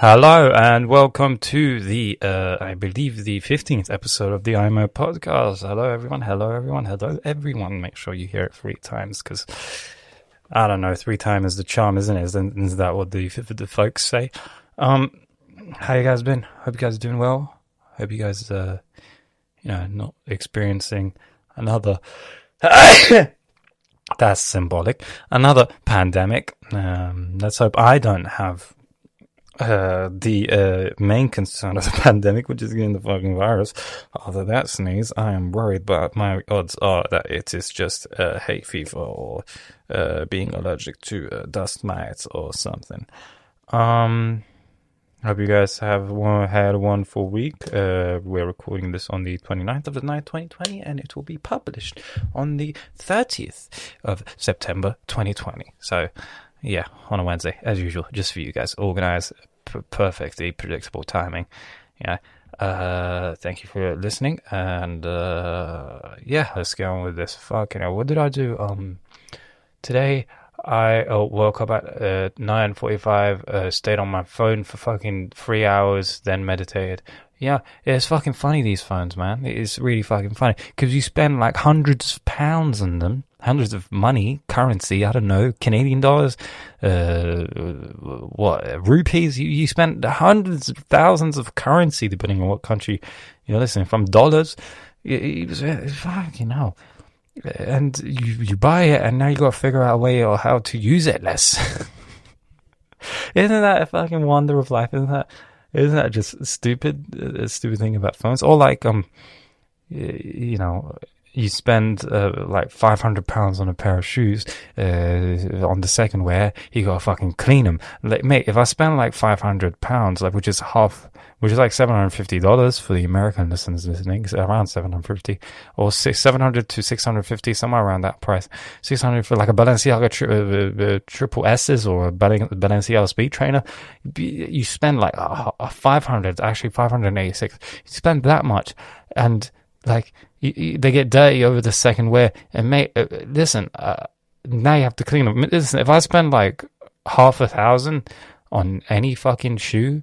Hello and welcome to the, uh, I believe the 15th episode of the IMO podcast. Hello everyone, hello everyone, hello everyone. Make sure you hear it three times because, I don't know, three times is the charm, isn't it? Isn't, is that what the, the folks say? Um, how you guys been? Hope you guys are doing well. Hope you guys, uh, you know, not experiencing another, that's symbolic, another pandemic. Um, let's hope I don't have uh, the uh, main concern of the pandemic, which is getting the fucking virus. Although that sneeze, I am worried, but my odds are that it is just uh, hay fever or uh, being allergic to uh, dust mites or something. Um, hope you guys have one, had one full week. Uh, we're recording this on the 29th of the 9th, 2020, and it will be published on the 30th of September 2020. So, yeah, on a Wednesday, as usual, just for you guys. Organized, p- perfectly predictable timing. Yeah. Uh, thank you for listening. And, uh, yeah, let's get on with this. Fucking hell. What did I do? Um, today, I uh, woke up at uh, 9.45, uh, stayed on my phone for fucking three hours, then meditated. Yeah, it's fucking funny, these phones, man. It's really fucking funny. Because you spend like hundreds of pounds on them, hundreds of money, currency, I don't know, Canadian dollars, uh, what, rupees. You, you spend hundreds of thousands of currency, depending on what country you're listening from, dollars. It, it, fucking hell. And you, you buy it, and now you got to figure out a way or how to use it less. Isn't that a fucking wonder of life? Isn't that isn't that just stupid? A stupid thing about phones, or like um, you know, you spend uh, like five hundred pounds on a pair of shoes. Uh, on the second wear, you gotta fucking clean them. Like, mate, if I spend like five hundred pounds, like which is half, which is like seven hundred fifty dollars for the American listeners listening, around seven hundred fifty or six seven hundred to six hundred fifty, somewhere around that price. Six hundred for like a Balenciaga tri- uh, uh, triple S's or a Balenciaga Speed Trainer. You spend like five hundred, actually five hundred eighty six. You spend that much, and like you, you, they get dirty over the second wear. And mate, uh, listen, uh, now you have to clean them. Listen, if I spend like half a thousand on any fucking shoe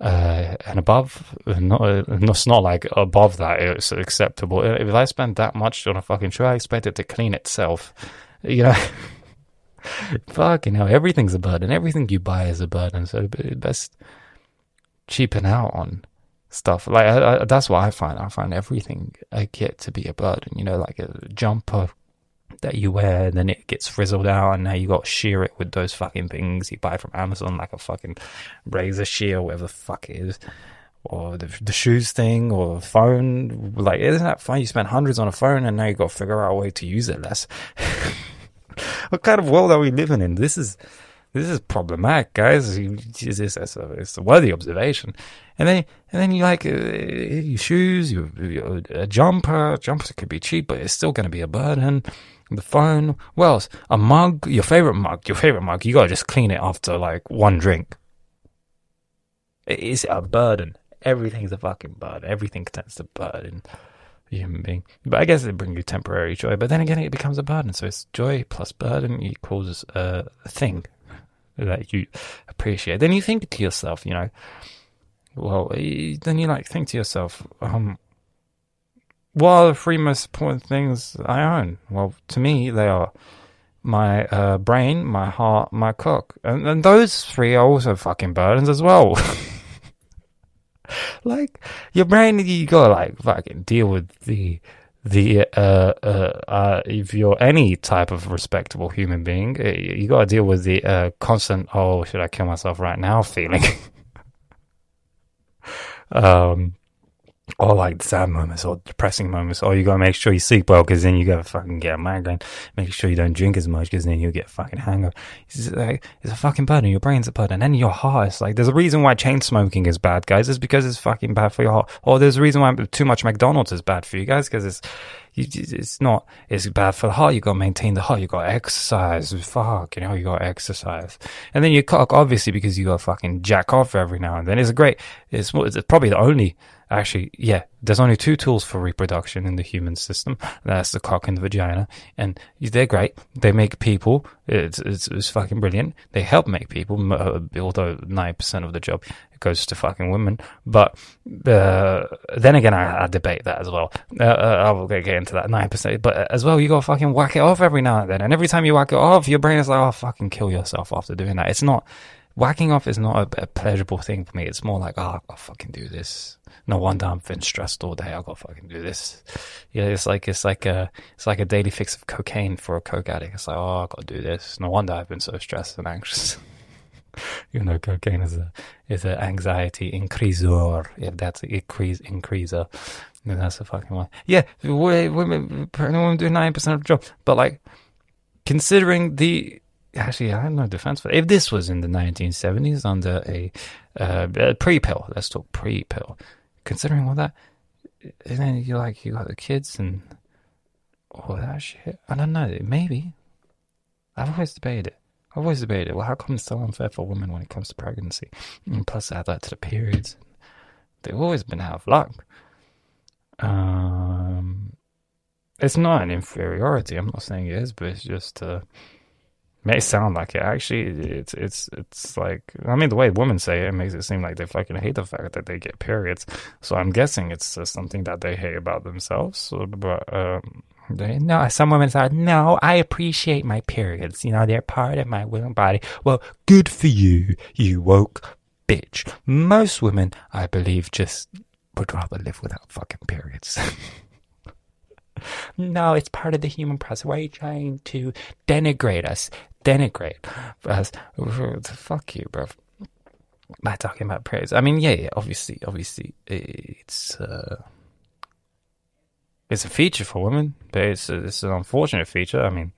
uh, and above, not, it's not like above that it's acceptable. If I spend that much on a fucking shoe, I expect it to clean itself. You know. fucking hell, everything's a burden. Everything you buy is a burden. So best cheapen out on stuff. Like I, I, that's what I find. I find everything I get to be a burden. You know, like a jumper that you wear, and then it gets frizzled out, and now you got to shear it with those fucking things you buy from Amazon, like a fucking razor shear, whatever the fuck it is. Or the, the shoes thing, or phone. Like, isn't that fun? You spend hundreds on a phone, and now you got to figure out a way to use it less. what kind of world are we living in? This is this is problematic, guys. It's, it's, a, it's a worthy observation. And then, and then you like uh, your shoes, your, your a jumper. Jumper could be cheap, but it's still going to be a burden. The phone, well, a mug, your favorite mug, your favorite mug. You gotta just clean it after like one drink. It is a burden. Everything's a fucking burden. Everything tends to burden the human being. But I guess it brings you temporary joy. But then again, it becomes a burden. So it's joy plus burden equals a thing that you appreciate. Then you think to yourself, you know, well, then you like think to yourself, um, what are the three most important things I own? Well, to me, they are my uh, brain, my heart, my cock. and, and those three are also fucking burdens as well. like your brain, you gotta like fucking deal with the the uh, uh, uh, if you're any type of respectable human being, uh, you got to deal with the uh, constant "oh, should I kill myself right now?" feeling. um, or like sad moments or depressing moments, or you gotta make sure you sleep well because then you gotta fucking get a migraine. Make sure you don't drink as much because then you'll get fucking hangover. It's, like, it's a fucking burden. Your brain's a burden, and your heart. It's like there's a reason why chain smoking is bad, guys. It's because it's fucking bad for your heart. Or there's a reason why too much McDonald's is bad for you guys because it's it's not it's bad for the heart. You gotta maintain the heart. You gotta exercise. Fuck, you know, you gotta exercise. And then you cock obviously, because you gotta fucking jack off every now and then. It's a great. It's it's probably the only Actually, yeah, there's only two tools for reproduction in the human system. That's the cock and the vagina, and they're great. They make people. It's it's, it's fucking brilliant. They help make people, uh, although nine percent of the job goes to fucking women. But uh, then again, I, I, debate that as well. Uh, uh I will get into that nine percent. But as well, you gotta fucking whack it off every now and then. And every time you whack it off, your brain is like, "Oh, fucking kill yourself after doing that." It's not whacking off is not a, a, pleasurable thing for me. It's more like, ah, oh, I'll fucking do this. No wonder I'm feeling stressed all day. I gotta fucking do this. Yeah, it's like it's like a it's like a daily fix of cocaine for a coke addict. It's like, oh, I gotta do this. No wonder I've been so stressed and anxious. you know, cocaine is a is an anxiety increaser. If that's an increase increaser, then that's a fucking one. Yeah, women women do ninety percent of the job, but like considering the actually, I have no defense for. If this was in the 1970s under a, uh, a pre-pill, let's talk pre-pill. Considering all that, and then you like you got the kids and all that shit. I don't know. Maybe I've always debated. It. I've always debated. It. Well, how come it's so unfair for women when it comes to pregnancy? And plus, add that to the periods. They've always been out of luck. Um, it's not an inferiority. I'm not saying it is, but it's just. Uh, may sound like it. Actually, it's it's it's like I mean the way women say it, it makes it seem like they fucking hate the fact that they get periods. So I'm guessing it's just something that they hate about themselves. But um, they, no, some women say no, I appreciate my periods. You know, they're part of my willing body. Well, good for you, you woke bitch. Most women, I believe, just would rather live without fucking periods. no, it's part of the human process. Why are you trying to denigrate us? Denigrate us. Fuck you, bro. By talking about praise. I mean, yeah, yeah obviously, obviously, it's uh, it's a feature for women, but it's it's an unfortunate feature. I mean,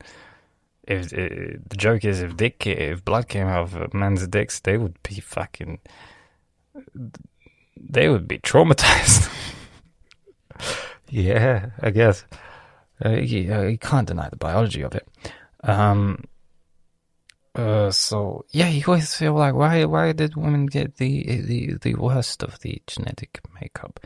if, if the joke is if dick if blood came out of men's dicks, they would be fucking they would be traumatized. yeah, I guess. Uh, you, uh, you, can't deny the biology of it. Um, uh, so yeah, you always feel like why why did women get the the the worst of the genetic makeup,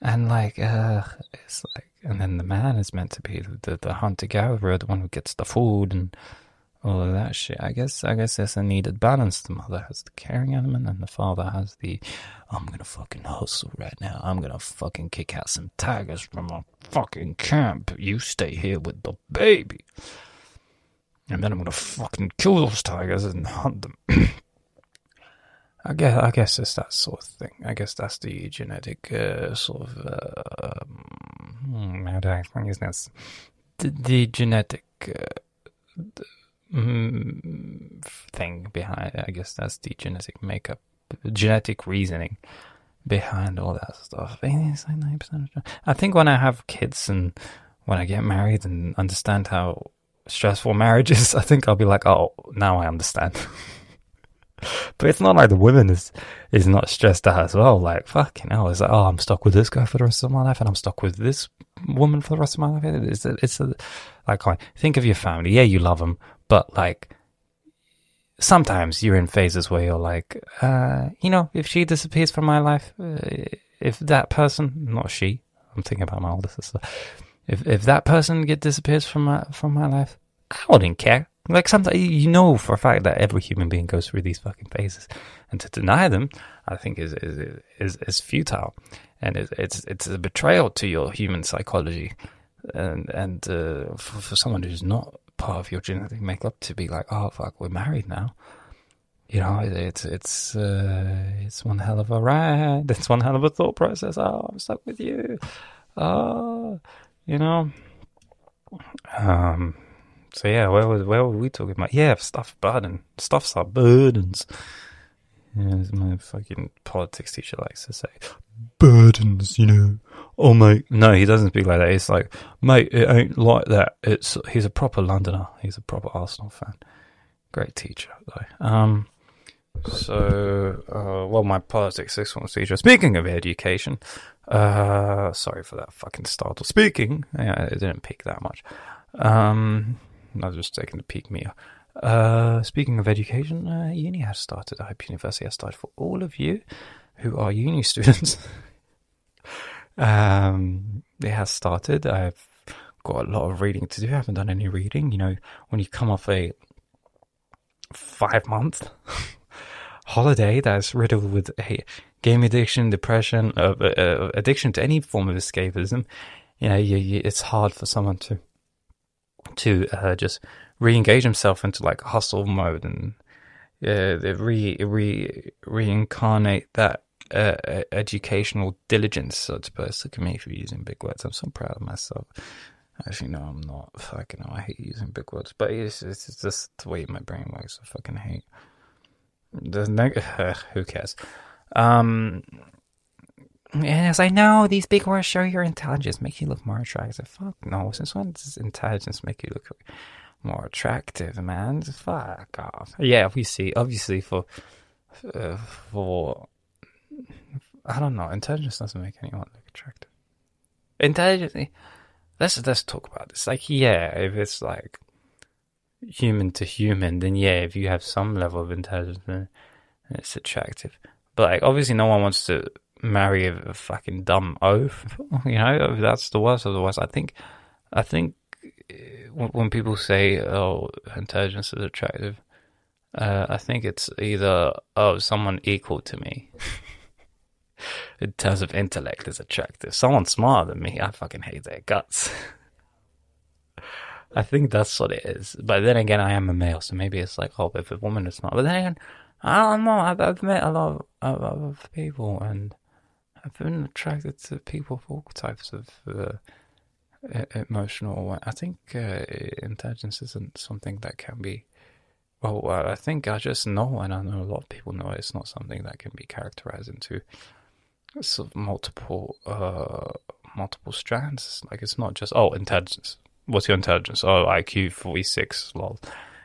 and like uh, it's like and then the man is meant to be the the hunter gatherer, the one who gets the food and all of that shit. I guess I guess there's a needed balance. The mother has the caring element, and the father has the I'm gonna fucking hustle right now. I'm gonna fucking kick out some tigers from a fucking camp. You stay here with the baby and then I'm gonna fucking kill those tigers and hunt them. I guess I guess it's that sort of thing. I guess that's the genetic uh, sort of uh, how do I explain this? The, the genetic uh, the, mm, thing behind. I guess that's the genetic makeup, genetic reasoning behind all that stuff. I think when I have kids and when I get married and understand how stressful marriages, I think I'll be like, oh, now I understand. but it's not like the woman is is not stressed out as well. Like fucking hell, it's like, oh, I'm stuck with this guy for the rest of my life, and I'm stuck with this woman for the rest of my life. It's a, it's a, like think of your family. Yeah, you love them, but like sometimes you're in phases where you're like, uh, you know, if she disappears from my life, uh, if that person, not she, I'm thinking about my older sister if if that person get disappears from my from my life, I wouldn't care. Like sometimes you know for a fact that every human being goes through these fucking phases, and to deny them, I think is is is, is futile, and it, it's it's a betrayal to your human psychology, and and uh, for, for someone who's not part of your genetic makeup to be like, oh fuck, we're married now. You know, it, it's it's uh, it's one hell of a ride. It's one hell of a thought process. Oh, I'm stuck with you. Oh, you know. Um. So yeah, where was where were we talking about? Yeah, stuff burden. Stuff's our burdens. Yeah, as my fucking politics teacher likes to say, burdens. You know. Oh mate, no, he doesn't speak like that. He's like, mate, it ain't like that. It's he's a proper Londoner. He's a proper Arsenal fan. Great teacher though. Um. So, uh, well, my politics sixth form teacher. Speaking of education, uh, sorry for that fucking startle. Speaking, yeah, it didn't peak that much. Um, I was just taking a peek me. Uh, speaking of education, uh, uni has started. I hope university has started for all of you who are uni students. Um, it has started. I've got a lot of reading to do. I haven't done any reading. You know, when you come off a five month holiday that's riddled with a game addiction, depression, uh, uh, addiction to any form of escapism, you know, you, you, it's hard for someone to to uh, just re-engage himself into like hustle mode and uh, re re reincarnate that uh, educational diligence. Look at me for using big words. I'm so proud of myself. Actually, no, I'm not. Fucking I hate using big words, but it's, it's just the way my brain works. I fucking hate. The neg- who cares? Um, yes, I know these big words show your intelligence, make you look more attractive. Fuck no, since when does intelligence make you look more attractive, man? Fuck off. Yeah, obviously, obviously for uh, for I don't know, intelligence doesn't make anyone look attractive. Intelligence let's let's talk about this. Like, yeah, if it's like human to human, then yeah, if you have some level of intelligence, then it's attractive. But like, obviously, no one wants to marry a, a fucking dumb oaf. You know, that's the worst of the worst. I think, I think eh, when people say, "Oh, intelligence is attractive," uh, I think it's either oh, someone equal to me. in terms of intellect is attractive. Someone smarter than me, I fucking hate their guts. I think that's what it is. But then again, I am a male, so maybe it's like, oh, if a woman is smart. But then again, I don't know. I've, I've met a lot of, of, of, people, and I've been attracted to people of all types of uh, emotional. I think uh, intelligence isn't something that can be. Well, I think I just know, and I know a lot of people know it's not something that can be characterized into sort of multiple uh, multiple strands. Like it's not just oh intelligence. What's your intelligence? Oh IQ forty six. Lol.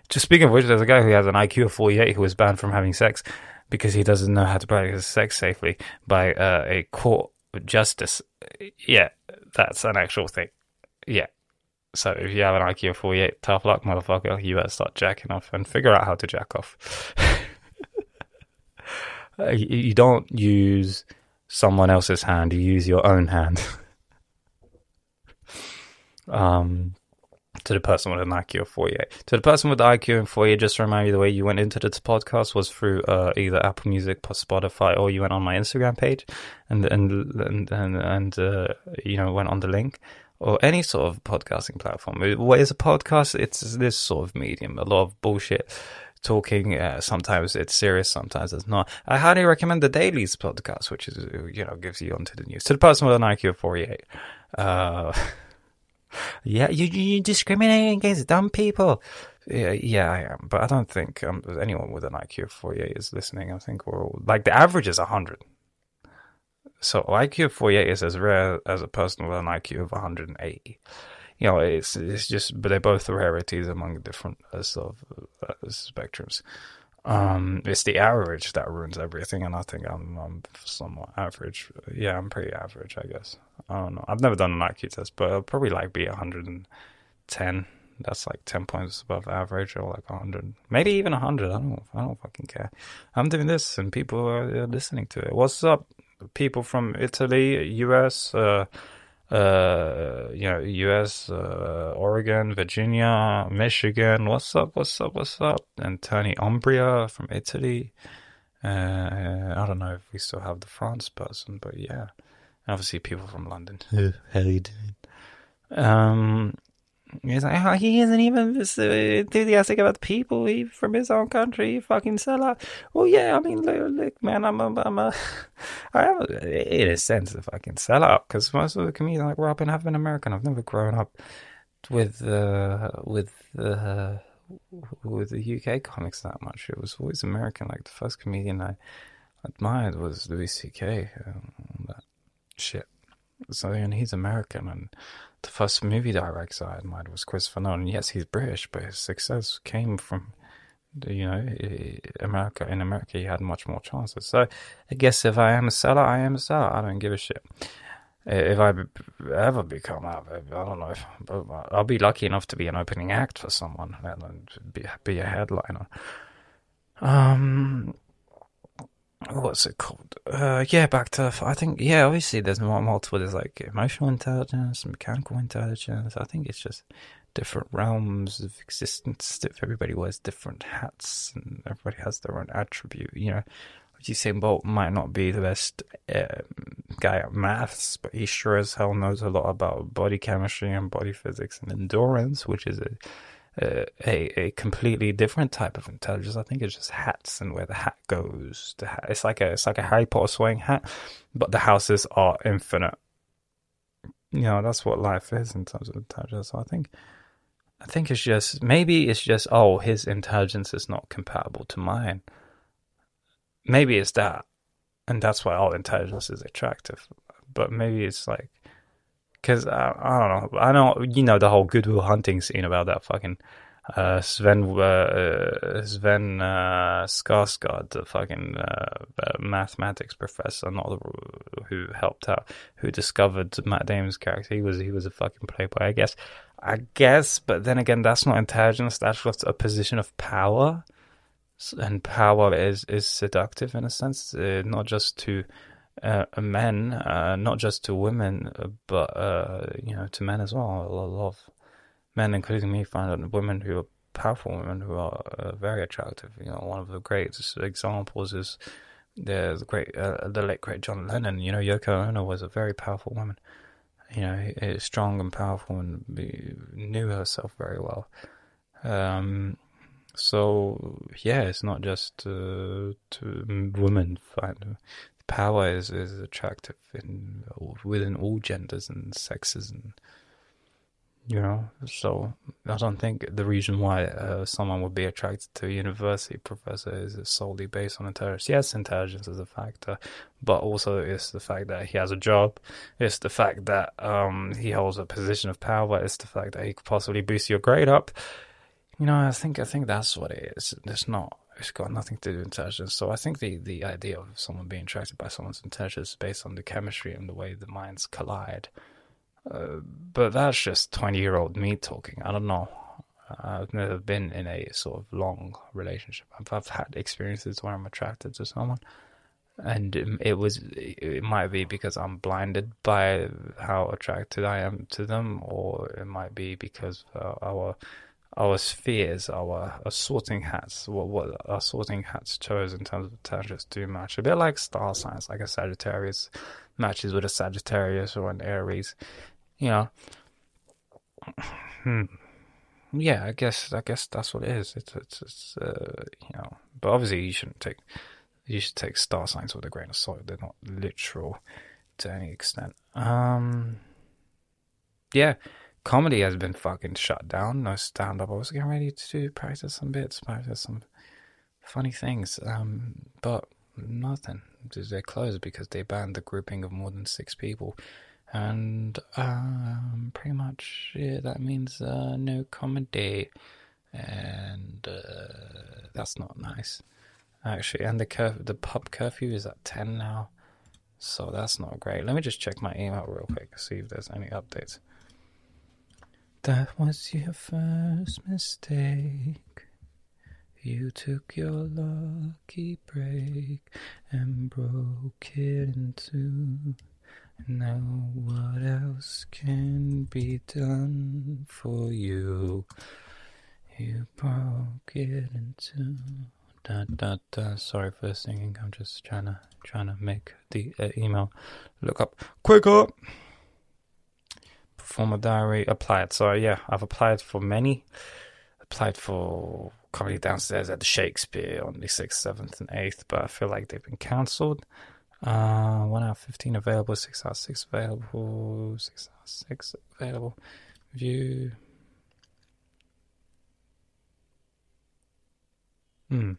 Just speaking of which, there's a guy who has an IQ of forty eight who was banned from having sex because he doesn't know how to practice sex safely by uh, a court justice. Yeah, that's an actual thing. Yeah. So if you have an IQ of 48, tough luck, motherfucker. You better start jacking off and figure out how to jack off. you don't use someone else's hand, you use your own hand. um, to the person with an IQ of 48. To the person with the IQ of 48, just to remind you, the way you went into this podcast was through uh, either Apple Music, or Spotify, or you went on my Instagram page and and and and, and uh, you know went on the link or any sort of podcasting platform. What is a podcast? It's this sort of medium. A lot of bullshit talking. Uh, sometimes it's serious, sometimes it's not. I highly recommend the Dailies podcast, which is you know gives you onto the news. To the person with an IQ of forty eight, uh, yeah, you you discriminating against dumb people. Yeah, yeah, I am, but I don't think um, anyone with an IQ of forty eight is listening. I think we're all, like the average is hundred. So IQ of 48 is as rare as a person with an IQ of 180 you know, it's it's just, but they're both rarities among different uh, sort of uh, spectrums. Um, it's the average that ruins everything, and I think I'm, I'm somewhat average. Yeah, I'm pretty average, I guess. I don't know. I've never done an IQ test, but I'll probably like be 110. That's like 10 points above average, or like 100, maybe even 100. I don't, I don't fucking care. I'm doing this, and people are listening to it. What's up, people from Italy, US, uh, uh, you know, U.S., uh, Oregon, Virginia, Michigan. What's up? What's up? What's up? And Tony Umbria from Italy. Uh, I don't know if we still have the France person, but yeah, obviously people from London. How you doing? Um, He's like, oh, he isn't even enthusiastic about the people he, from his own country. He fucking sell out. Well, yeah, I mean, look, look man, I'm a, I'm a, I am, a, in a sense, a fucking sellout because most of the comedians I grew up in have been American. I've never grown up with, uh, with, uh, with the UK comics that much. It was always American. Like the first comedian I admired was Louis C.K. Um, that shit. So, and he's American and the first movie director I admired was Christopher Nolan. Yes, he's British, but his success came from, you know, America. In America, he had much more chances. So I guess if I am a seller, I am a seller. I don't give a shit. If I ever become out, I don't know. If, I'll be lucky enough to be an opening act for someone and be, be a headliner. Um, what's it called? Uh, yeah, back to I think yeah. Obviously, there's multiple. There's like emotional intelligence, mechanical intelligence. I think it's just different realms of existence. If everybody wears different hats, and everybody has their own attribute. You know, Usain Bolt might not be the best um, guy at maths, but he sure as hell knows a lot about body chemistry and body physics and endurance, which is a Uh, a, a completely different type of intelligence. I think it's just hats and where the hat goes. The hat, it's like a it's like a Harry Potter sorting hat, but the houses are infinite. You know, that's what life is in terms of intelligence. So I think I think it's just maybe it's just oh his intelligence is not compatible to mine. Maybe it's that, and that's why all intelligence is attractive. But maybe it's like because I, I don't know. I know you know the whole Good Will Hunting scene about that fucking uh, Sven uh, Sven uh, Skarsgård, the fucking uh, uh, mathematics professor, not the, who helped out, who discovered Matt Damon's character. He was he was a fucking playboy, I guess. I guess, but then again, that's not intelligence. That's just a position of power, and power is is seductive in a sense, uh, not just to uh, men, uh, not just to women, uh, but uh, you know to men as well. A lot of men, including me, find women who are powerful women who are uh, very attractive. You know, one of the great examples is the great, uh, the late great John Lennon. You know, Yoko Ono was a very powerful woman. You know, strong and powerful, and knew herself very well. Um, so yeah, it's not just to women find power is, is attractive in within all genders and sexes and you know so i don't think the reason why uh, someone would be attracted to a university professor is solely based on intelligence. Yes intelligence is a factor but also it's the fact that he has a job. It's the fact that um, he holds a position of power. It's the fact that he could possibly boost your grade up you know i think i think that's what it is it's not it's got nothing to do with intelligence. So I think the, the idea of someone being attracted by someone's intelligence is based on the chemistry and the way the minds collide. Uh, but that's just 20 year old me talking. I don't know. I've never been in a sort of long relationship. I've, I've had experiences where I'm attracted to someone, and it was it might be because I'm blinded by how attracted I am to them, or it might be because uh, our our spheres, our, our sorting hats, what, what our sorting hats chose in terms of intelligence do match. A bit like star signs, like a Sagittarius matches with a Sagittarius or an Aries. You know, hmm. yeah, I guess I guess that's what it is. It's it's, it's uh, you know, but obviously you shouldn't take you should take star signs with a grain of salt. They're not literal to any extent. Um, yeah comedy has been fucking shut down. No stand up. I was getting ready to do practice some bits, practice some funny things, um, but nothing. They closed because they banned the grouping of more than six people. And um, pretty much yeah, that means uh, no comedy. And uh, that's not nice, actually. And the cur- the pub curfew is at 10 now. So that's not great. Let me just check my email real quick, see if there's any updates. That was your first mistake. You took your lucky break and broke it in two. Now what else can be done for you? You broke it in two. Da da da. Sorry for singing. I'm just trying to trying to make the uh, email look up quicker former diary applied. So yeah, I've applied for many. Applied for comedy downstairs at the Shakespeare on the sixth, seventh, and eighth, but I feel like they've been cancelled. Uh, one out of fifteen available, six out of six available, six out of six available. View. Hmm.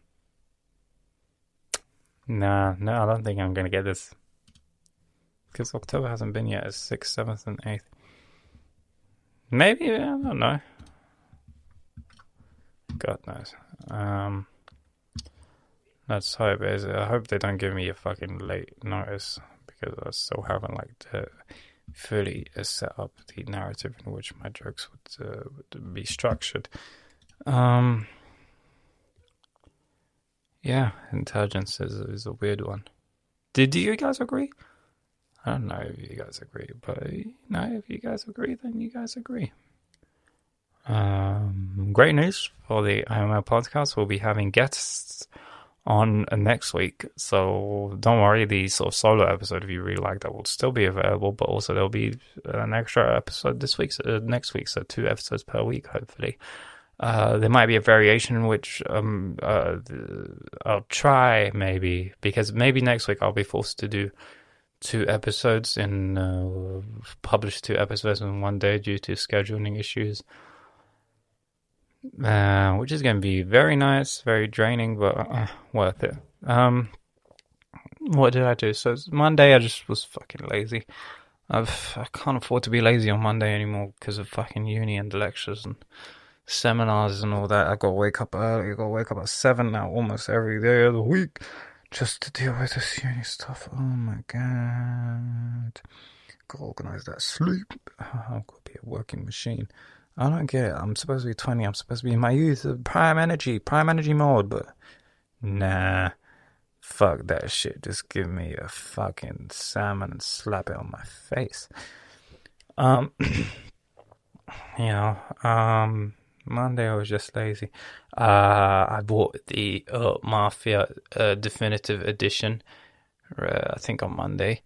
Nah, no, I don't think I'm gonna get this because October hasn't been yet. It's sixth, seventh, and eighth. Maybe I don't know. God knows. Um, let's hope. Is I hope they don't give me a fucking late notice because I still haven't like fully set up the narrative in which my jokes would, uh, would be structured. Um, yeah, intelligence is is a weird one. Did do you guys agree? I don't know if you guys agree, but you if you guys agree, then you guys agree. Um, great news for the IML podcast. We'll be having guests on next week. So don't worry, the sort of solo episode, if you really like that, will still be available. But also there'll be an extra episode this week, uh, next week. So two episodes per week, hopefully. Uh, there might be a variation which um, uh, I'll try maybe because maybe next week I'll be forced to do two episodes in uh, publish two episodes in one day due to scheduling issues. Uh, which is going to be very nice, very draining, but uh, worth it. Um, what did I do? So Monday, I just was fucking lazy. I've, I can't afford to be lazy on Monday anymore because of fucking uni and lectures and seminars and all that. I got to wake up early. I got to wake up at seven now, almost every day of the week, just to deal with this uni stuff. Oh my god! Got to organize that sleep. I've got to be a working machine. I don't get it. I'm supposed to be 20. I'm supposed to be in my youth, prime energy, prime energy mode, but nah. Fuck that shit. Just give me a fucking salmon and slap it on my face. Um, you know, um, Monday I was just lazy. Uh, I bought the uh, Mafia uh, Definitive Edition, uh, I think on Monday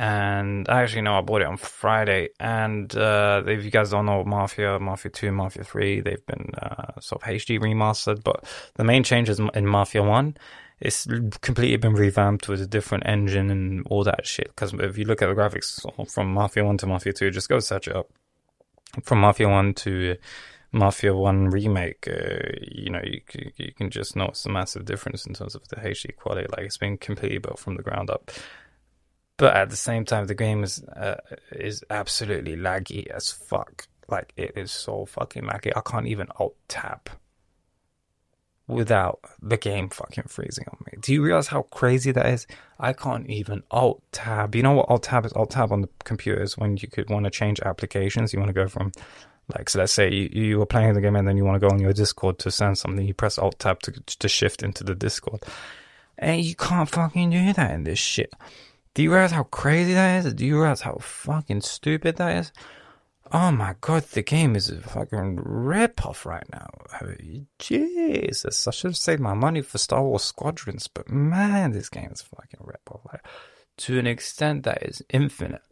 and I actually know I bought it on Friday. And uh, if you guys don't know Mafia, Mafia Two, Mafia Three, they've been uh, sort of HD remastered. But the main changes in Mafia One, it's completely been revamped with a different engine and all that shit. Because if you look at the graphics from Mafia One to Mafia Two, just go search it up. From Mafia One to Mafia One remake, uh, you know, you, you can just notice a massive difference in terms of the HD quality. Like it's been completely built from the ground up but at the same time, the game is uh, is absolutely laggy as fuck. Like it is so fucking laggy. I can't even alt tab without the game fucking freezing on me. Do you realize how crazy that is? I can't even alt tab. You know what alt tab is? Alt tab on the computer is when you could want to change applications. You want to go from like so. Let's say you, you were playing the game and then you want to go on your Discord to send something. You press alt tab to to shift into the Discord, and you can't fucking do that in this shit. Do you realize how crazy that is? Do you realize how fucking stupid that is? Oh my god, the game is a fucking rip-off right now. Jesus, I should have saved my money for Star Wars Squadrons, but man, this game is fucking rip-off. Like, to an extent that is infinite.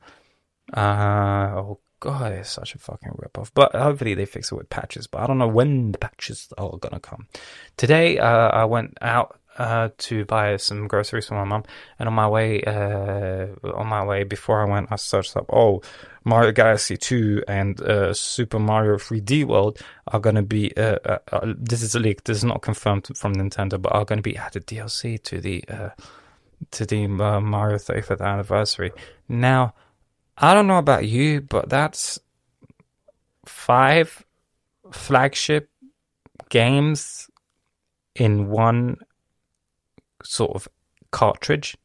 Uh, god, it's such a fucking rip-off. But hopefully they fix it with patches, but I don't know when the patches are gonna come. Today, uh, I went out uh, to buy some groceries for my mum, and on my way, uh, on my way before I went, I searched up. Oh, Mario Galaxy 2 and uh, Super Mario 3D World are to be. Uh, uh, uh, this is a leak. This is not confirmed from Nintendo, but are to be added DLC to the to the Mario 35th anniversary. Now, I don't know about you, but that's five flagship games in one sort of cartridge.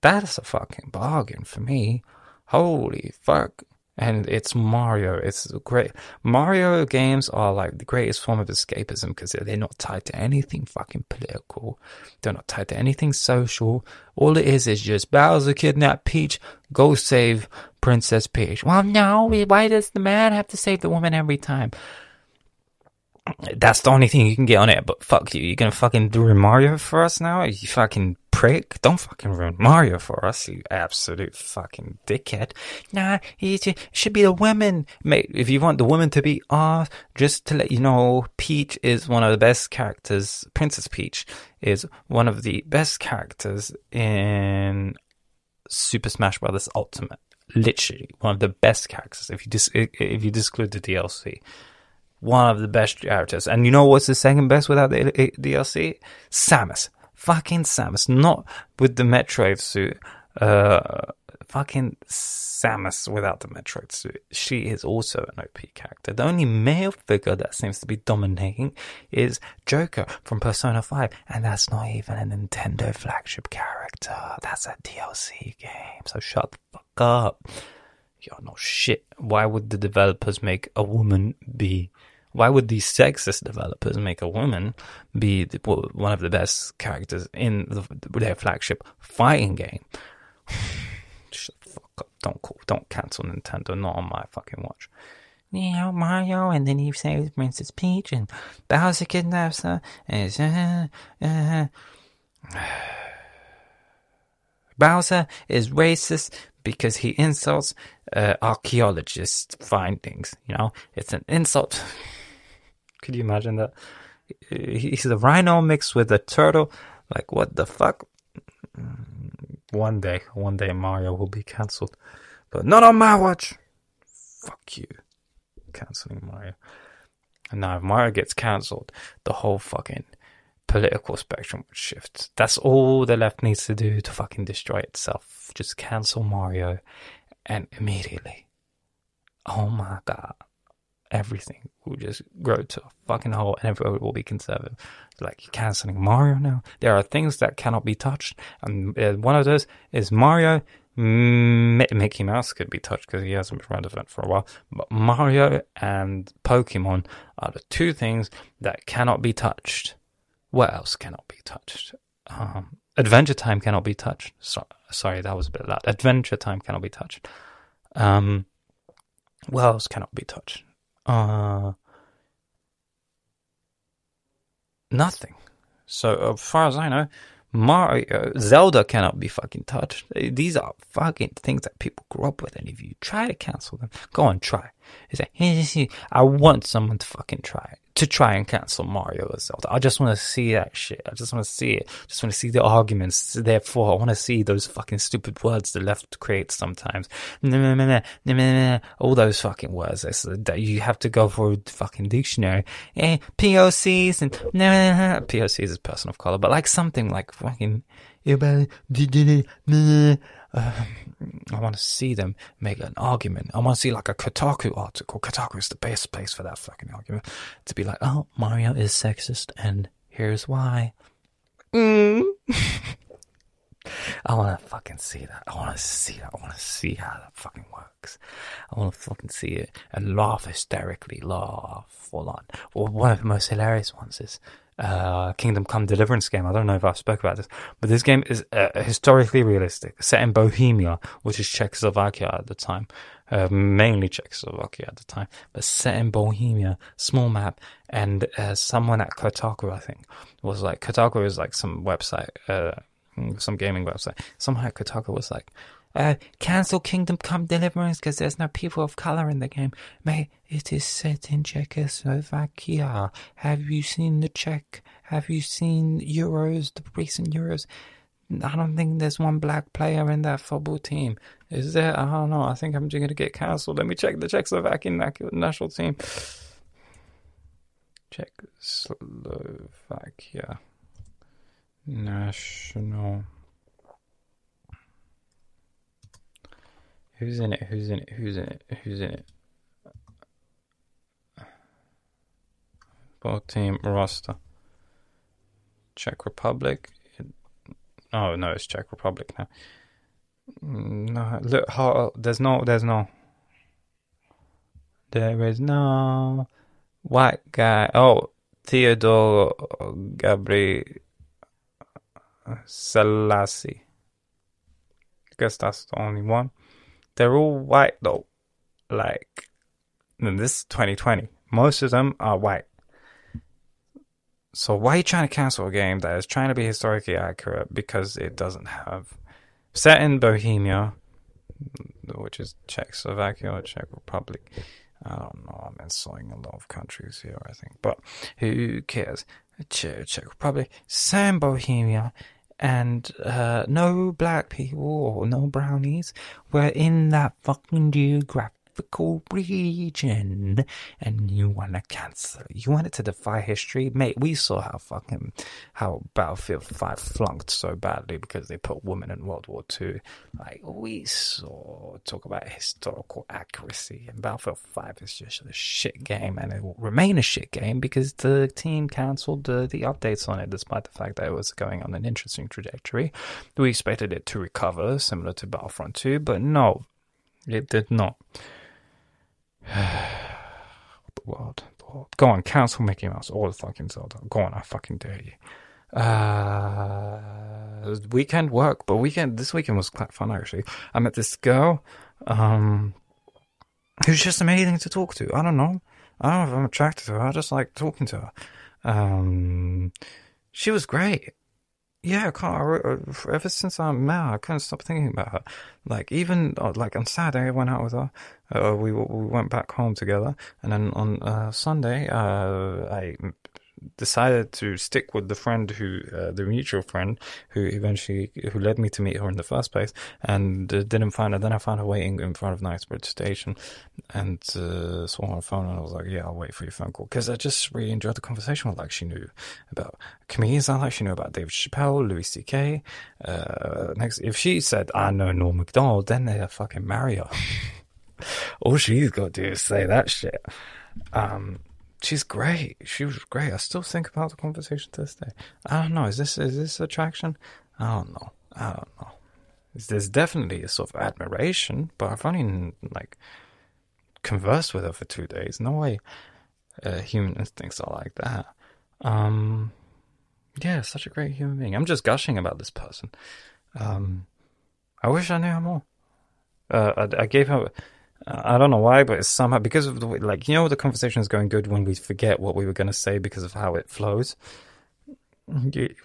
That's a fucking bargain for me. Holy fuck. And it's Mario. It's great. Mario games are like the greatest form of escapism because they're not tied to anything fucking political. They're not tied to anything social. All it is is just Bowser kidnap Peach, go save Princess Peach. Well, no, why does the man have to save the woman every time? That's the only thing you can get on it. But fuck you, you're gonna fucking ruin Mario for us now? You fucking prick! Don't fucking ruin Mario for us, you absolute fucking dickhead. Nah, it should be the women, mate. If you want the women to be ah, just to let you know, Peach is one of the best characters. Princess Peach is one of the best characters in Super Smash Bros. Ultimate. Literally one of the best characters. If you dis- if you disclude the DLC one of the best characters. And you know what's the second best without the DLC? Samus. Fucking Samus. Not with the Metroid suit. Uh, fucking Samus without the Metroid suit. She is also an OP character. The only male figure that seems to be dominating is Joker from Persona 5. And that's not even a Nintendo flagship character. That's a DLC game. So shut the fuck up. You're no shit. Why would the developers make a woman be Why would these sexist developers make a woman be the, one of the best characters in the, their flagship fighting game? Fuck up. Don't call, don't cancel Nintendo. Not on my fucking watch. You know, Mario, and then he saves Princess Peach, and Bowser kidnaps her, and uh, uh, Bowser is racist because he insults uh, archaeologists' findings. You know, it's an insult. Could you imagine that? He's a rhino mixed with a turtle. Like, what the fuck? Mm, one day, one day Mario will be cancelled. But not on my watch. Fuck you. Cancelling Mario. And now if Mario gets cancelled, the whole fucking political spectrum would shift. That's all the left needs to do to fucking destroy itself. Just cancel Mario and immediately. Oh my god. Everything will just grow to a fucking hole and everyone will be conservative. Like you're canceling Mario now. There are things that cannot be touched, and uh, one of those is Mario. Mickey Mouse could be touched because he hasn't been relevant for a while. But Mario and Pokemon are the two things that cannot be touched. What else cannot be touched? Um, Adventure Time cannot be touched. So, sorry, that was a bit loud. Adventure Time cannot be touched. Um, what else cannot be touched? Uh, nothing. So, as far as I know, Mario, Zelda cannot be fucking touched. These are fucking things that people grew up with, and if you try to cancel them, go on, try. It's I want someone to fucking try it to try and cancel Mario or Zelda. I just want to see that shit. I just want to see it. just want to see the arguments. Therefore, I want to see those fucking stupid words the left creates sometimes. All those fucking words that you have to go for a fucking dictionary. Eh, POCs and POCs is person of color, but like something like fucking. Uh, I want to see them make an argument. I want to see like a Kotaku article. Kotaku is the best place for that fucking argument. To be like, oh, Mario is sexist, and here's why. Mm. I want to fucking see that. I want to see that. I want to see how that fucking works. I want to fucking see it and laugh hysterically, laugh full on. Well, one of the most hilarious ones is uh, Kingdom Come Deliverance game. I don't know if I've spoke about this, but this game is uh, historically realistic, set in Bohemia, which is Czechoslovakia at the time, uh, mainly Czechoslovakia at the time, but set in Bohemia, small map, and uh, someone at Kotaku, I think, was like Kotaku is like some website, uh, some gaming website. At Kotaku was like, uh, cancel Kingdom Come Deliverance because there's no people of color in the game. Mate, it is set in Czechoslovakia. Have you seen the Czech? Have you seen Euros, the recent Euros? I don't think there's one black player in that football team. Is there? I don't know. I think I'm just going to get cancelled. Let me check the Czechoslovakian national team. Czechoslovakia national Who's in it? Who's in it? Who's in it? Who's in it? Both team roster. Czech Republic. Oh no, it's Czech Republic now. No, look, how, there's no, there's no, there is no white guy. Oh, Theodore Gabriel Selassie. I guess that's the only one. They're all white though. Like, this is 2020. Most of them are white. So why are you trying to cancel a game that is trying to be historically accurate because it doesn't have set in Bohemia, which is Czechoslovakia or Czech Republic. I don't know. I'm insulting a lot of countries here, I think, but who cares? Czech, Czech Republic, Sam Bohemia, and uh, no black people or no brownies were in that fucking geographic geographical region and you want to cancel You want it to defy history? Mate, we saw how fucking, how Battlefield 5 flunked so badly because they put women in World War II. Like, we saw, talk about historical accuracy and Battlefield 5 is just a shit game and it will remain a shit game because the team cancelled the, the updates on it despite the fact that it was going on an interesting trajectory. We expected it to recover similar to Battlefront 2, but no, it did not. The world, the World. Go on, cancel Mickey Mouse or the fucking Zelda. Go on, I fucking dare you. Uh, weekend work, but weekend this weekend was quite fun actually. I met this girl, um, who's just amazing to talk to. I don't know. I don't know if I'm attracted to her. I just like talking to her. Um, she was great. Yeah, I can't. I, ever since I met her, I couldn't stop thinking about her. Like even uh, like on Saturday, I went out with her. Uh, we we went back home together, and then on uh, Sunday, uh, I decided to stick with the friend who, uh, the mutual friend who eventually, who led me to meet her in the first place and uh, didn't find her. Then I found her waiting in front of Knightsbridge Station and uh, saw her on her phone and I was like, yeah, I'll wait for your phone call. Cause I just really enjoyed the conversation. Like she knew about comedians I like, she knew about David Chappelle, Louis C.K. Uh, next, if she said, I know Norm Macdonald, then they'd fucking marry her. All she's got to do is say that shit. Um, she's great. She was great. I still think about the conversation to this day. I don't know. Is this is this attraction? I don't know. I don't know. There's definitely a sort of admiration, but I've only like conversed with her for two days. No way. Uh, human instincts are like that. Um, yeah, such a great human being. I'm just gushing about this person. Um, I wish I knew her more. Uh, I, I gave her I don't know why, but it's somehow because of the way, like you know, the conversation is going good when we forget what we were going to say because of how it flows,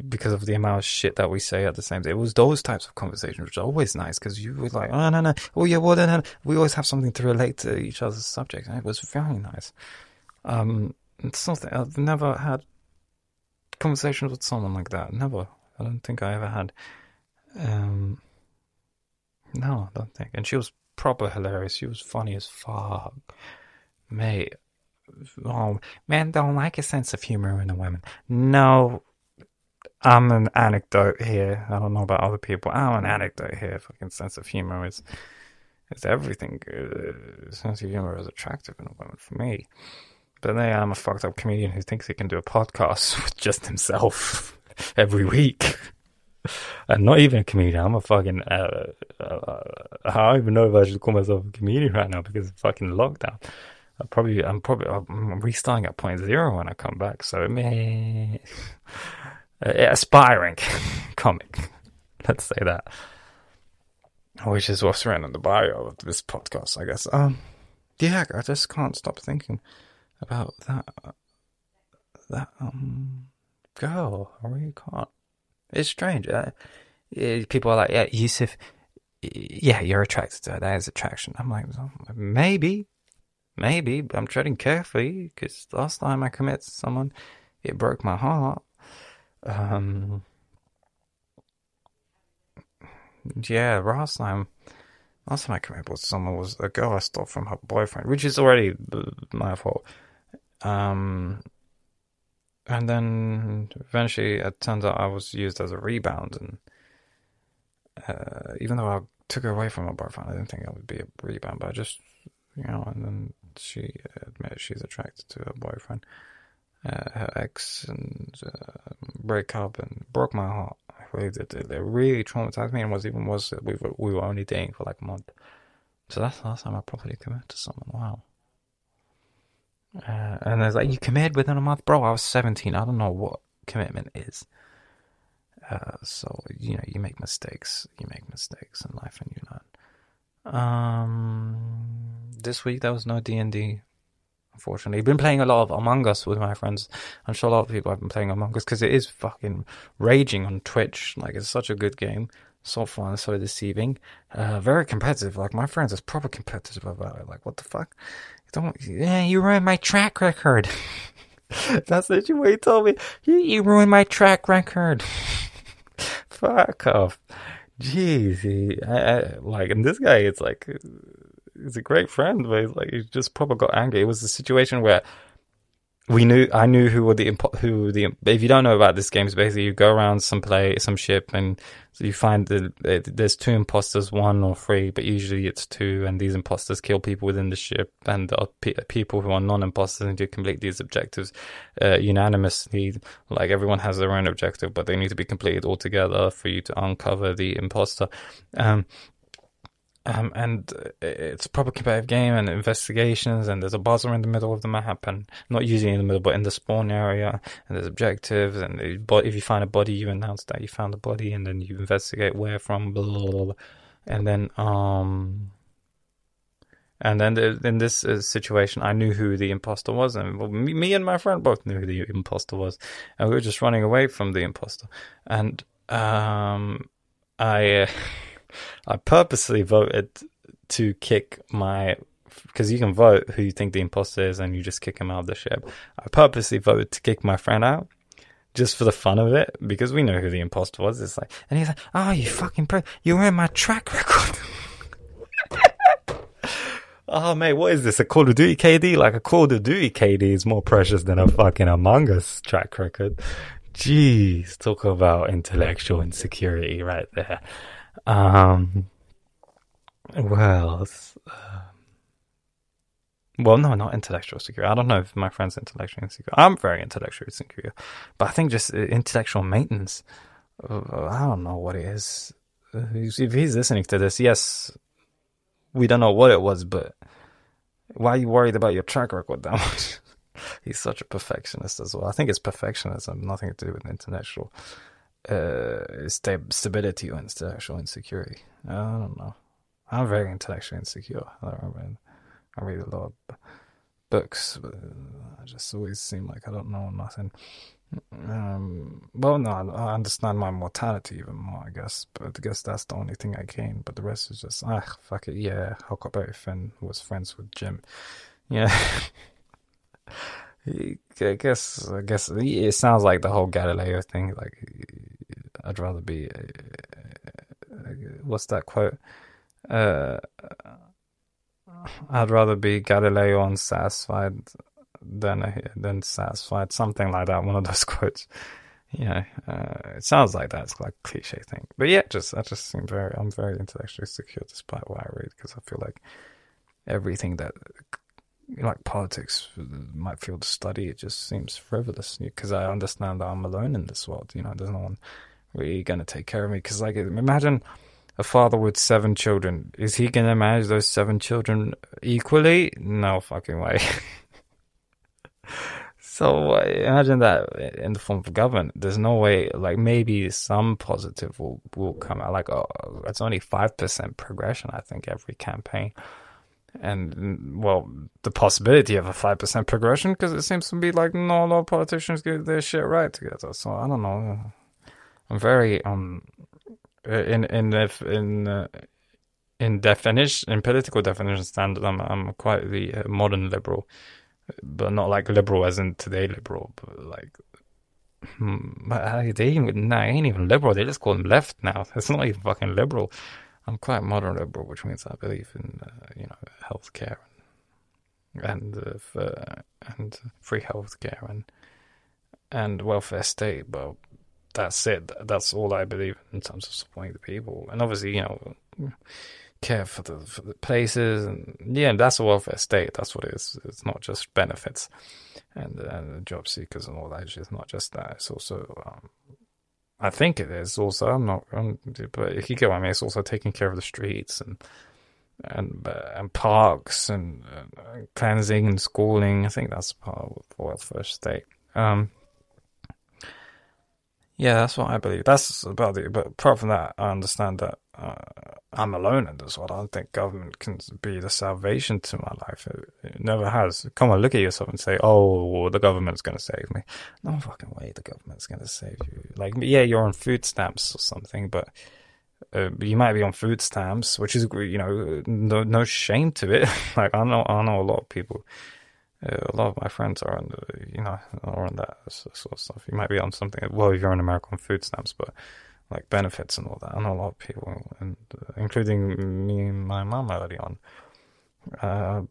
because of the amount of shit that we say at the same time. It was those types of conversations which are always nice because you were like, oh no no, oh yeah, well then we always have something to relate to each other's subjects, and it was very nice. Um, it's something I've never had conversations with someone like that. Never. I don't think I ever had. Um, no, I don't think. And she was proper hilarious. She was funny as fuck. Mate, oh, men don't like a sense of humor in a woman. No, I'm an anecdote here. I don't know about other people. I'm an anecdote here. Fucking sense of humor is is everything. Sense of humor is attractive in a woman for me. But then I'm a fucked up comedian who thinks he can do a podcast with just himself every week. I'm not even a comedian. I'm a fucking. Uh, uh, I don't even know if I should call myself a comedian right now because of fucking lockdown. I probably, I'm probably, I'm restarting at point zero when I come back. So, me, uh, aspiring comic. Let's say that. Which is what's written in the bio of this podcast, I guess. Um, yeah, I just can't stop thinking about that. That um girl. I really can't. It's strange. Uh, people are like, yeah, Yusuf, yeah, you're attracted to her. That is attraction. I'm like, maybe, maybe, but I'm treading carefully because last time I committed to someone, it broke my heart. Um, yeah, last time, last time I committed someone was a girl I stole from her boyfriend, which is already my fault. Um, and then eventually it turns out I was used as a rebound, and uh, even though I took her away from my boyfriend, I didn't think I would be a rebound, but I just, you know, and then she admitted she's attracted to her boyfriend, uh, her ex, and uh, break up, and broke my heart. I really did. It really traumatized me, and was even worse we were we were only dating for like a month. So that's the last time I properly committed to someone. Wow. Uh, and there's like, you committed within a month? Bro, I was 17. I don't know what commitment is. Uh, so, you know, you make mistakes. You make mistakes in life and you learn. Um, this week there was no D&D, unfortunately. I've been playing a lot of Among Us with my friends. I'm sure a lot of people have been playing Among Us because it is fucking raging on Twitch. Like, it's such a good game. So fun, so deceiving. Uh, very competitive. Like, my friends is proper competitive about it. Like, what the fuck? Don't, yeah, you ruined my track record. That's what you told me. You, you ruined my track record. Fuck off. Jeez. He, I, I, like, and this guy, it's like, he's a great friend, but he's like, he just probably got angry. It was a situation where we knew I knew who were the who the if you don't know about this game, it's basically you go around some play some ship and you find that there's two imposters, one or three, but usually it's two, and these imposters kill people within the ship, and the people who are non-imposters need to complete these objectives uh, unanimously. Like everyone has their own objective, but they need to be completed all together for you to uncover the imposter. Um, um, and it's a proper competitive game and investigations, and there's a buzzer in the middle of the map, and not usually in the middle, but in the spawn area, and there's objectives, and if you find a body, you announce that you found a body, and then you investigate where from, blah, blah, blah, and then um, and then in this uh, situation, I knew who the imposter was, and me, me, and my friend both knew who the imposter was, and we were just running away from the imposter, and um, I. I purposely voted to kick my because you can vote who you think the imposter is and you just kick him out of the ship. I purposely voted to kick my friend out just for the fun of it because we know who the imposter was. It's like, and he's like, "Oh, you fucking pro! You are in my track record." oh mate, what is this? A Call of Duty KD? Like a Call of Duty KD is more precious than a fucking Among Us track record. Jeez, talk about intellectual insecurity right there. Um, well, uh, well, no, not intellectual secure. I don't know if my friend's intellectually insecure. I'm very intellectually insecure, but I think just uh, intellectual maintenance. Uh, I don't know what it is. If he's listening to this, yes, we don't know what it was, but why are you worried about your track record that much? he's such a perfectionist as well. I think it's perfectionism, nothing to do with intellectual uh, stability or intellectual insecurity. I don't know. I'm very intellectually insecure. I, read, I read a lot of books, but I just always seem like I don't know nothing. Um, well, no, I understand my mortality even more, I guess, but I guess that's the only thing I gain. But the rest is just, ah, fuck it, yeah, Huckleberry Finn was friends with Jim. Yeah. I guess, I guess it sounds like the whole Galileo thing. Like, I'd rather be. Uh, what's that quote? Uh, I'd rather be Galileo unsatisfied than than satisfied. Something like that. One of those quotes. Yeah, uh, it sounds like that. It's like a cliche thing, but yeah, just I just seem very. I'm very intellectually secure despite what I read because I feel like everything that like politics might feel to study it just seems frivolous because I understand that I'm alone in this world. You know, there's no one really going to take care of me. Because, like, imagine a father with seven children. Is he going to manage those seven children equally? No fucking way. so uh, imagine that in the form of government. There's no way, like, maybe some positive will, will come out. Like, oh, it's only 5% progression, I think, every campaign. And, well, the possibility of a 5% progression, because it seems to be like not a lot of politicians get their shit right together. So I don't know. I'm very um in in in uh, in definition in political definition standard. I'm I'm quite the uh, modern liberal, but not like liberal as in today liberal, but like. Hmm, they even nah, ain't even liberal. They just call them left now. It's not even fucking liberal. I'm quite modern liberal, which means I believe in uh, you know healthcare and and, uh, for, and free healthcare and and welfare state. But that's it. That's all I believe in terms of supporting the people, and obviously, you know, care for the for the places, and yeah, that's a welfare state. That's what it is. It's not just benefits and, and job seekers and all that. It's not just that. It's also, um, I think it is also. I'm not, I'm, but you get what I mean, it's also taking care of the streets and and uh, and parks and uh, cleansing and schooling. I think that's part of welfare state. Um, yeah, that's what I believe. That's about it. But apart from that, I understand that uh, I'm alone in this world. I don't think government can be the salvation to my life. It, it never has. Come on, look at yourself and say, "Oh, the government's going to save me." No fucking way, the government's going to save you. Like, yeah, you're on food stamps or something, but. Uh, you might be on food stamps, which is you know no no shame to it. like I know I know a lot of people a lot of my friends are on the, you know, are on that sort of stuff. You might be on something, well, if you're on American food stamps, but like benefits and all that. I know a lot of people, and uh, including me and my mom early on. Uh,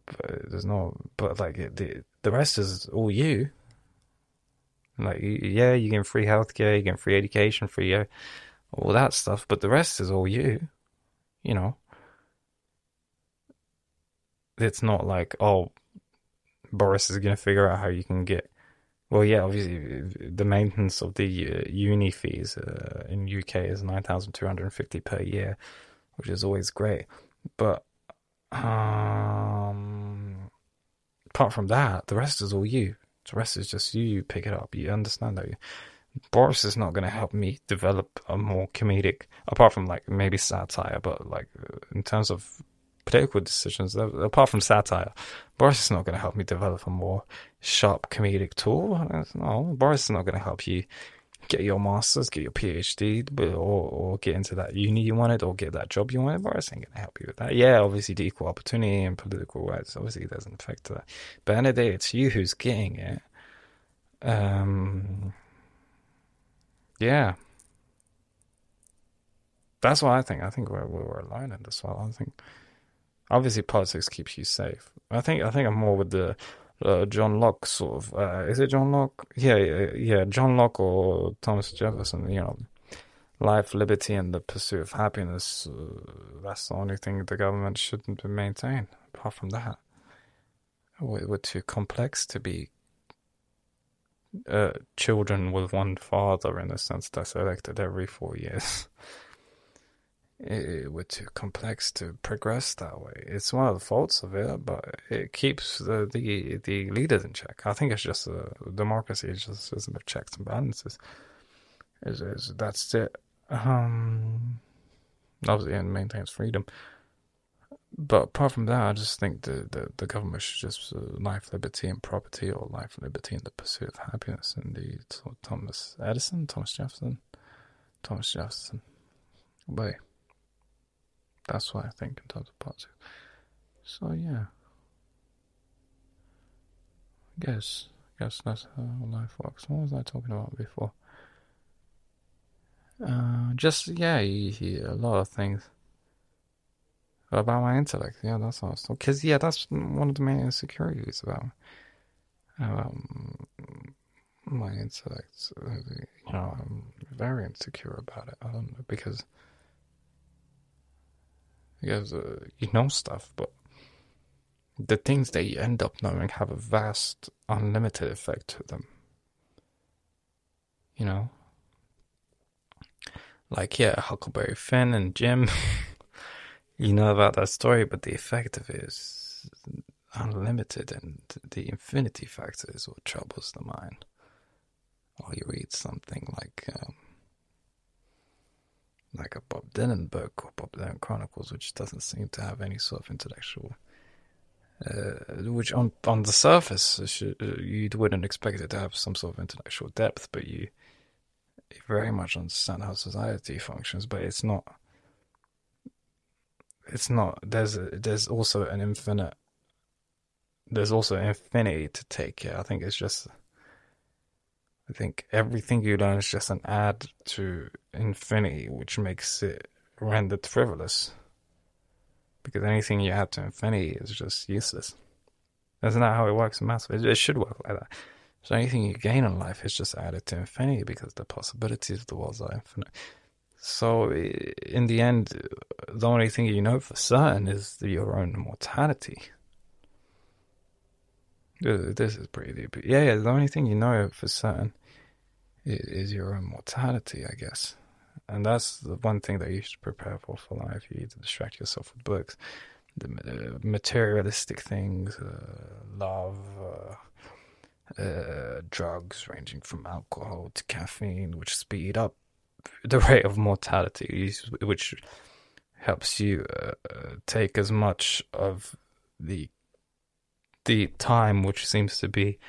there's no, but like the the rest is all you. Like yeah, you get free healthcare, you get free education, free uh, all that stuff, but the rest is all you. You know, it's not like oh Boris is going to figure out how you can get. Well, yeah, obviously the maintenance of the uh, uni fees uh, in UK is nine thousand two hundred and fifty per year, which is always great. But um, apart from that, the rest is all you. The rest is just you. You pick it up. You understand that. Boris is not going to help me develop a more comedic, apart from like maybe satire, but like in terms of political decisions, apart from satire, Boris is not going to help me develop a more sharp comedic tool. No, Boris is not going to help you get your master's, get your PhD, or, or get into that uni you wanted, or get that job you wanted. Boris ain't going to help you with that. Yeah, obviously, the equal opportunity and political rights, obviously, doesn't affect that. But the day, it's you who's getting it. Um, yeah. That's what I think. I think we're, we're alone in this one. I think obviously politics keeps you safe. I think I think I'm more with the uh, John Locke sort of. Uh, is it John Locke? Yeah, yeah, yeah, John Locke or Thomas Jefferson. You know, life, liberty, and the pursuit of happiness. Uh, that's the only thing the government shouldn't maintain. Apart from that, we're, too complex to be uh, children with one father in the sense that's elected every four years. it, we're too complex to progress that way. It's one of the faults of it, but it keeps the the, the leaders in check. I think it's just a democracy. It's just a system of checks and balances. Is that's it. Um, obviously, it maintains freedom. But apart from that, I just think the, the, the government should just uh, life, liberty, and property, or life, liberty, and the pursuit of happiness. Indeed, Thomas Edison, Thomas Jefferson, Thomas Jefferson. But that's what I think in terms of politics. So yeah, I guess I guess that's how life works. What was I talking about before? Uh, just yeah, you hear a lot of things about my intellect. Yeah, that's awesome. Because yeah, that's one of the main insecurities about um, my intellect. You know, I'm very insecure about it. I don't know because because uh, you know stuff, but the things that you end up knowing have a vast, unlimited effect to them. You know, like yeah, Huckleberry Finn and Jim. you know about that story, but the effect of it is unlimited, and the infinity factor is what troubles the mind. Or you read something like um, like a Bob Dylan book or Bob Dylan Chronicles, which doesn't seem to have any sort of intellectual. Uh, which on on the surface uh, you wouldn't expect it to have some sort of intellectual depth, but you, you very much understand how society functions. But it's not. It's not. There's a, there's also an infinite. There's also infinity to take here. I think it's just I think everything you learn is just an add to infinity, which makes it rendered frivolous. Because anything you add to infinity is just useless. That's not how it works in math. It, it should work like that. So anything you gain in life is just added to infinity because the possibilities of the world are infinite. So in the end, the only thing you know for certain is your own mortality. This is pretty deep. Yeah, yeah. The only thing you know for certain is your own mortality, I guess. And that's the one thing that you should prepare for for life. You to distract yourself with books, the materialistic things, uh, love, uh, uh, drugs ranging from alcohol to caffeine, which speed up the rate of mortality, which helps you uh, uh, take as much of the the time which seems to be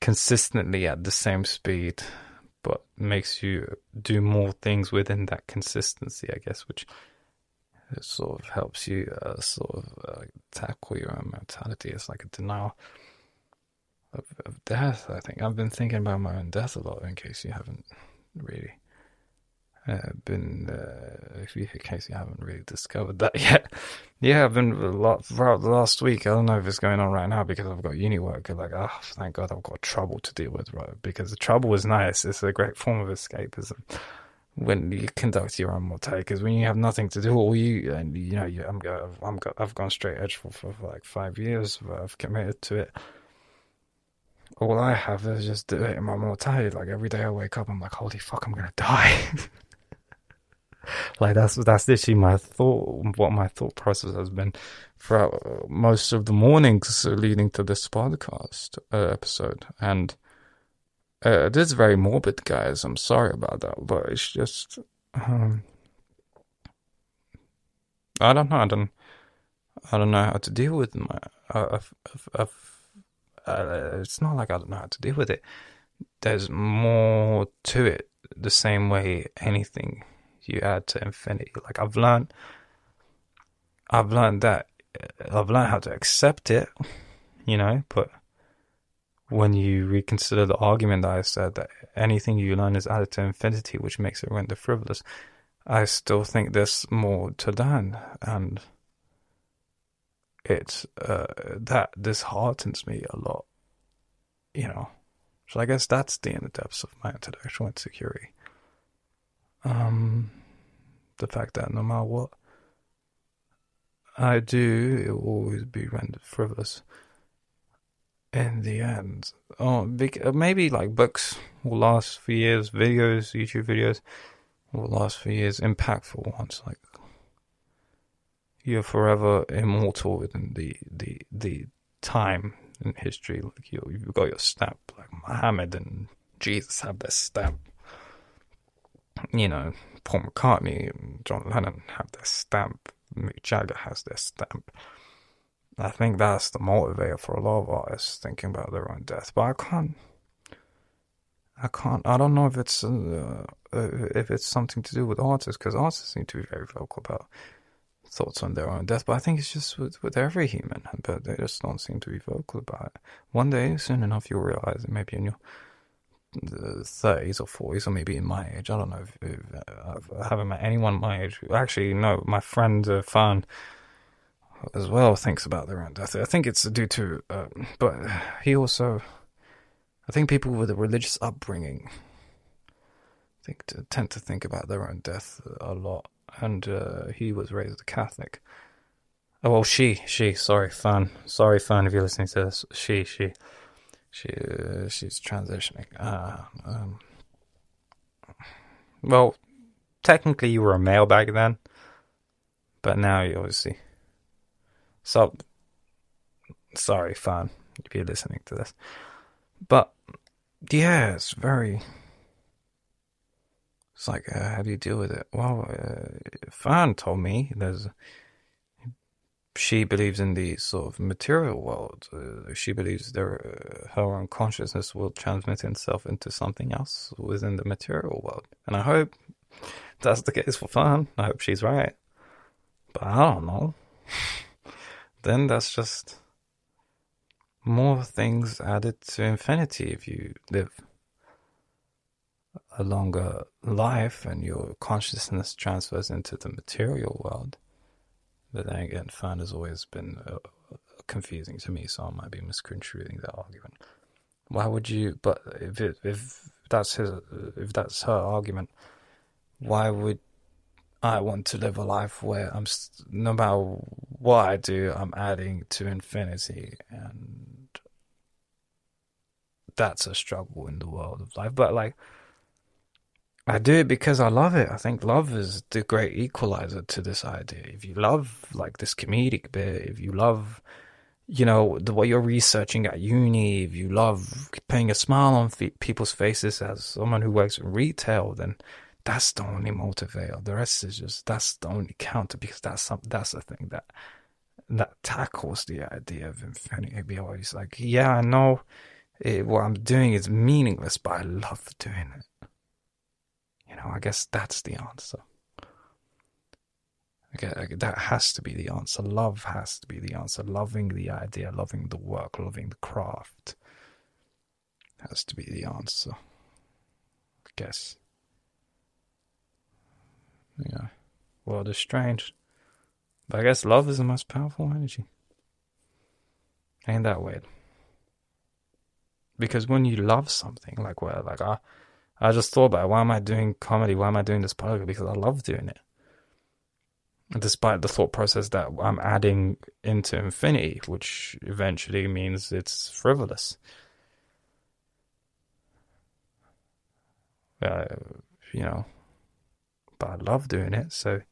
consistently at the same speed, but makes you do more things within that consistency, I guess, which sort of helps you uh, sort of uh, tackle your own mentality. It's like a denial of, of death, I think. I've been thinking about my own death a lot, in case you haven't really uh, been, uh, in case you haven't really discovered that yet. yeah, I've been a lot throughout the last week. I don't know if it's going on right now because I've got uni work. Like, oh, thank God I've got trouble to deal with, right? Because the trouble is nice. It's a great form of escapism when you conduct your own mortality. Because when you have nothing to do, all you and you know, you, I'm, I'm, I've gone straight edge for, for, for like five years. I've committed to it all I have is just do it in my mortality. Like every day I wake up, I'm like, holy fuck, I'm gonna die. like that's that's literally my thought. What my thought process has been throughout most of the mornings leading to this podcast uh, episode, and uh, this is very morbid, guys. I'm sorry about that, but it's just um, I don't know. I don't. I don't know how to deal with my. Uh, uh, uh, it's not like I don't know how to deal with it. There's more to it. The same way anything you add to infinity. Like I've learned, I've learned that I've learned how to accept it, you know. But when you reconsider the argument that I said that anything you learn is added to infinity, which makes it render frivolous, I still think there's more to learn, and it's uh, that disheartens me a lot, you know. So I guess that's the inner depths of my intellectual insecurity. Um, the fact that no matter what I do, it will always be rendered frivolous. In the end, oh, maybe like books will last for years, videos, YouTube videos will last for years, impactful ones like you're forever immortal within the the the time in history. Like you, you've got your stamp, like Muhammad and Jesus have their stamp. You know, Paul McCartney and John Lennon have their stamp. Mick Jagger has their stamp. I think that's the motivator for a lot of artists thinking about their own death. But I can't. I can't. I don't know if it's uh, if it's something to do with artists because artists seem to be very vocal about thoughts on their own death. But I think it's just with, with every human, but they just don't seem to be vocal about it. One day, soon enough, you'll realize it. Maybe in your thirties or forties, or maybe in my age. I don't know if, if uh, I haven't met anyone my age. Actually, no, my friend uh, Fan as well thinks about their own death. I think it's due to, uh, but he also, I think people with a religious upbringing, think to, tend to think about their own death a lot and uh, he was raised a Catholic. Oh well, she, she. Sorry, fan. Sorry, fan. If you're listening to this, she, she, she, uh, she's transitioning. Uh, um, well, technically, you were a male back then, but now you obviously. So, sorry, fan, if you're listening to this, but yeah, it's very it's like, uh, how do you deal with it? Well, uh, Fan told me there's. She believes in the sort of material world. Uh, she believes there, uh, her own consciousness will transmit itself into something else within the material world. And I hope that's the case for Fan. I hope she's right. But I don't know. then that's just more things added to infinity if you live a longer life and your consciousness transfers into the material world. But then again, Fan has always been uh, confusing to me, so I might be misconstruing that argument. Why would you? But if it, if that's his, if that's her argument, why would I want to live a life where I'm no matter what I do, I'm adding to infinity, and that's a struggle in the world of life. But like I do it because I love it. I think love is the great equalizer to this idea. If you love like this comedic bit, if you love, you know, the what you're researching at uni, if you love putting a smile on people's faces as someone who works in retail, then that's the only motivator. The rest is just that's the only counter because that's some that's the thing that that tackles the idea of infinity. Be always like, yeah, I know it, what I'm doing is meaningless, but I love doing it. You know, I guess that's the answer. Okay, that has to be the answer. Love has to be the answer. Loving the idea, loving the work, loving the craft has to be the answer. I guess. Yeah. World is strange. But I guess love is the most powerful energy. Ain't that weird? Because when you love something, like well, like I I just thought about why am I doing comedy? Why am I doing this podcast? Because I love doing it. Despite the thought process that I'm adding into infinity, which eventually means it's frivolous. Uh, you know, but I love doing it. So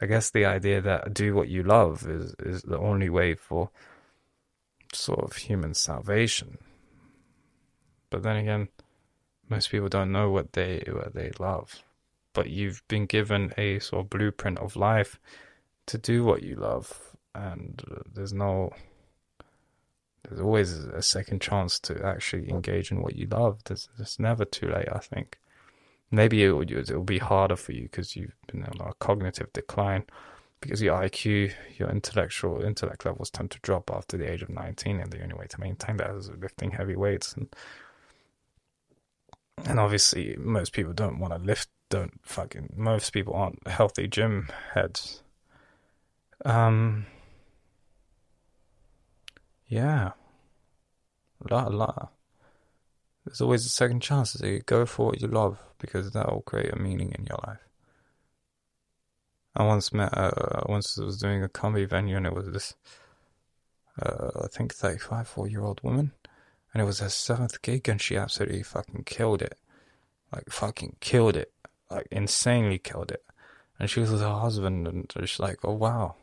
I guess the idea that do what you love is is the only way for sort of human salvation. But then again, most people don't know what they what they love. But you've been given a sort of blueprint of life to do what you love, and uh, there's no there's always a second chance to actually engage in what you love. There's, it's never too late, I think. Maybe it will, it will be harder for you because you've been on a cognitive decline because your IQ, your intellectual intellect levels tend to drop after the age of 19, and the only way to maintain that is lifting heavy weights. And and obviously, most people don't want to lift. Don't fucking. Most people aren't healthy gym heads. Um. Yeah. La la. There's always a second chance. You go for what you love because that will create a meaning in your life. I once met, uh, once was doing a comedy venue and it was this, uh, I think 35, 4 year old woman. And it was her seventh gig and she absolutely fucking killed it. Like, fucking killed it. Like, insanely killed it. And she was with her husband and she's like, oh wow.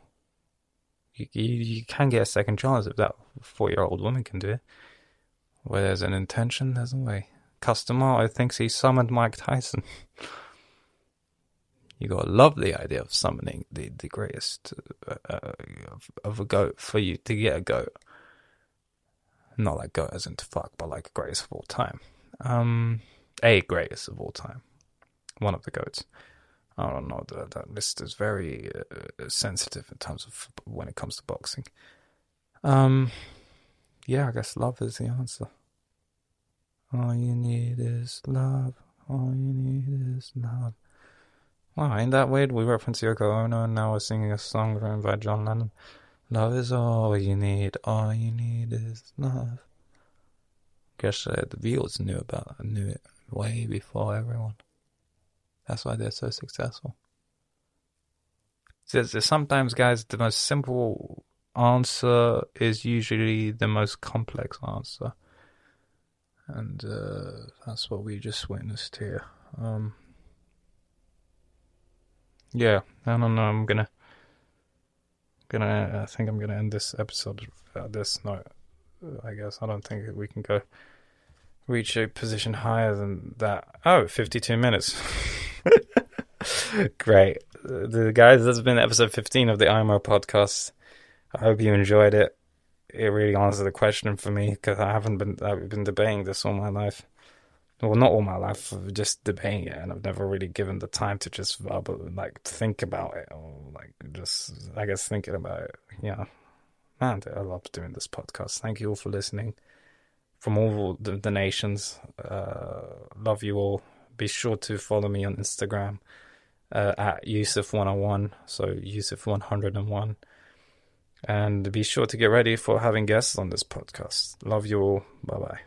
You, you, you can get a second chance if that four year old woman can do it. Where there's an intention, there's a way. Customer thinks he summoned Mike Tyson. you got to love the idea of summoning the, the greatest uh, uh, of, of, a goat for you to get a goat. Not like goat as in to fuck, but like greatest of all time. Um, a greatest of all time. One of the goats. I don't know. That, that list is very uh, sensitive in terms of when it comes to boxing. Um, yeah, I guess love is the answer. All you need is love. All you need is love. Wow, ain't that weird? We reference Yoko Ono and now we're singing a song written by John Lennon. Love is all you need. All you need is love. Guess uh, the Beatles knew about knew it way before everyone. That's why they're so successful. So, sometimes, guys, the most simple answer is usually the most complex answer. And uh, that's what we just witnessed here. Um, yeah, I don't know. I'm gonna, gonna. I think I'm gonna end this episode at this note. I guess I don't think we can go reach a position higher than that. Oh, 52 minutes. Great. The guys, this has been episode 15 of the IMO podcast. I hope you enjoyed it. It really answered the question for me because I haven't been I've been debating this all my life. Well, not all my life, just debating it, and I've never really given the time to just verbal, like think about it, or like just I guess thinking about it. Yeah, man, I love doing this podcast. Thank you all for listening from all the, the nations. Uh, love you all. Be sure to follow me on Instagram uh, at Yusuf101, so Yusuf101. And be sure to get ready for having guests on this podcast. Love you all. Bye bye.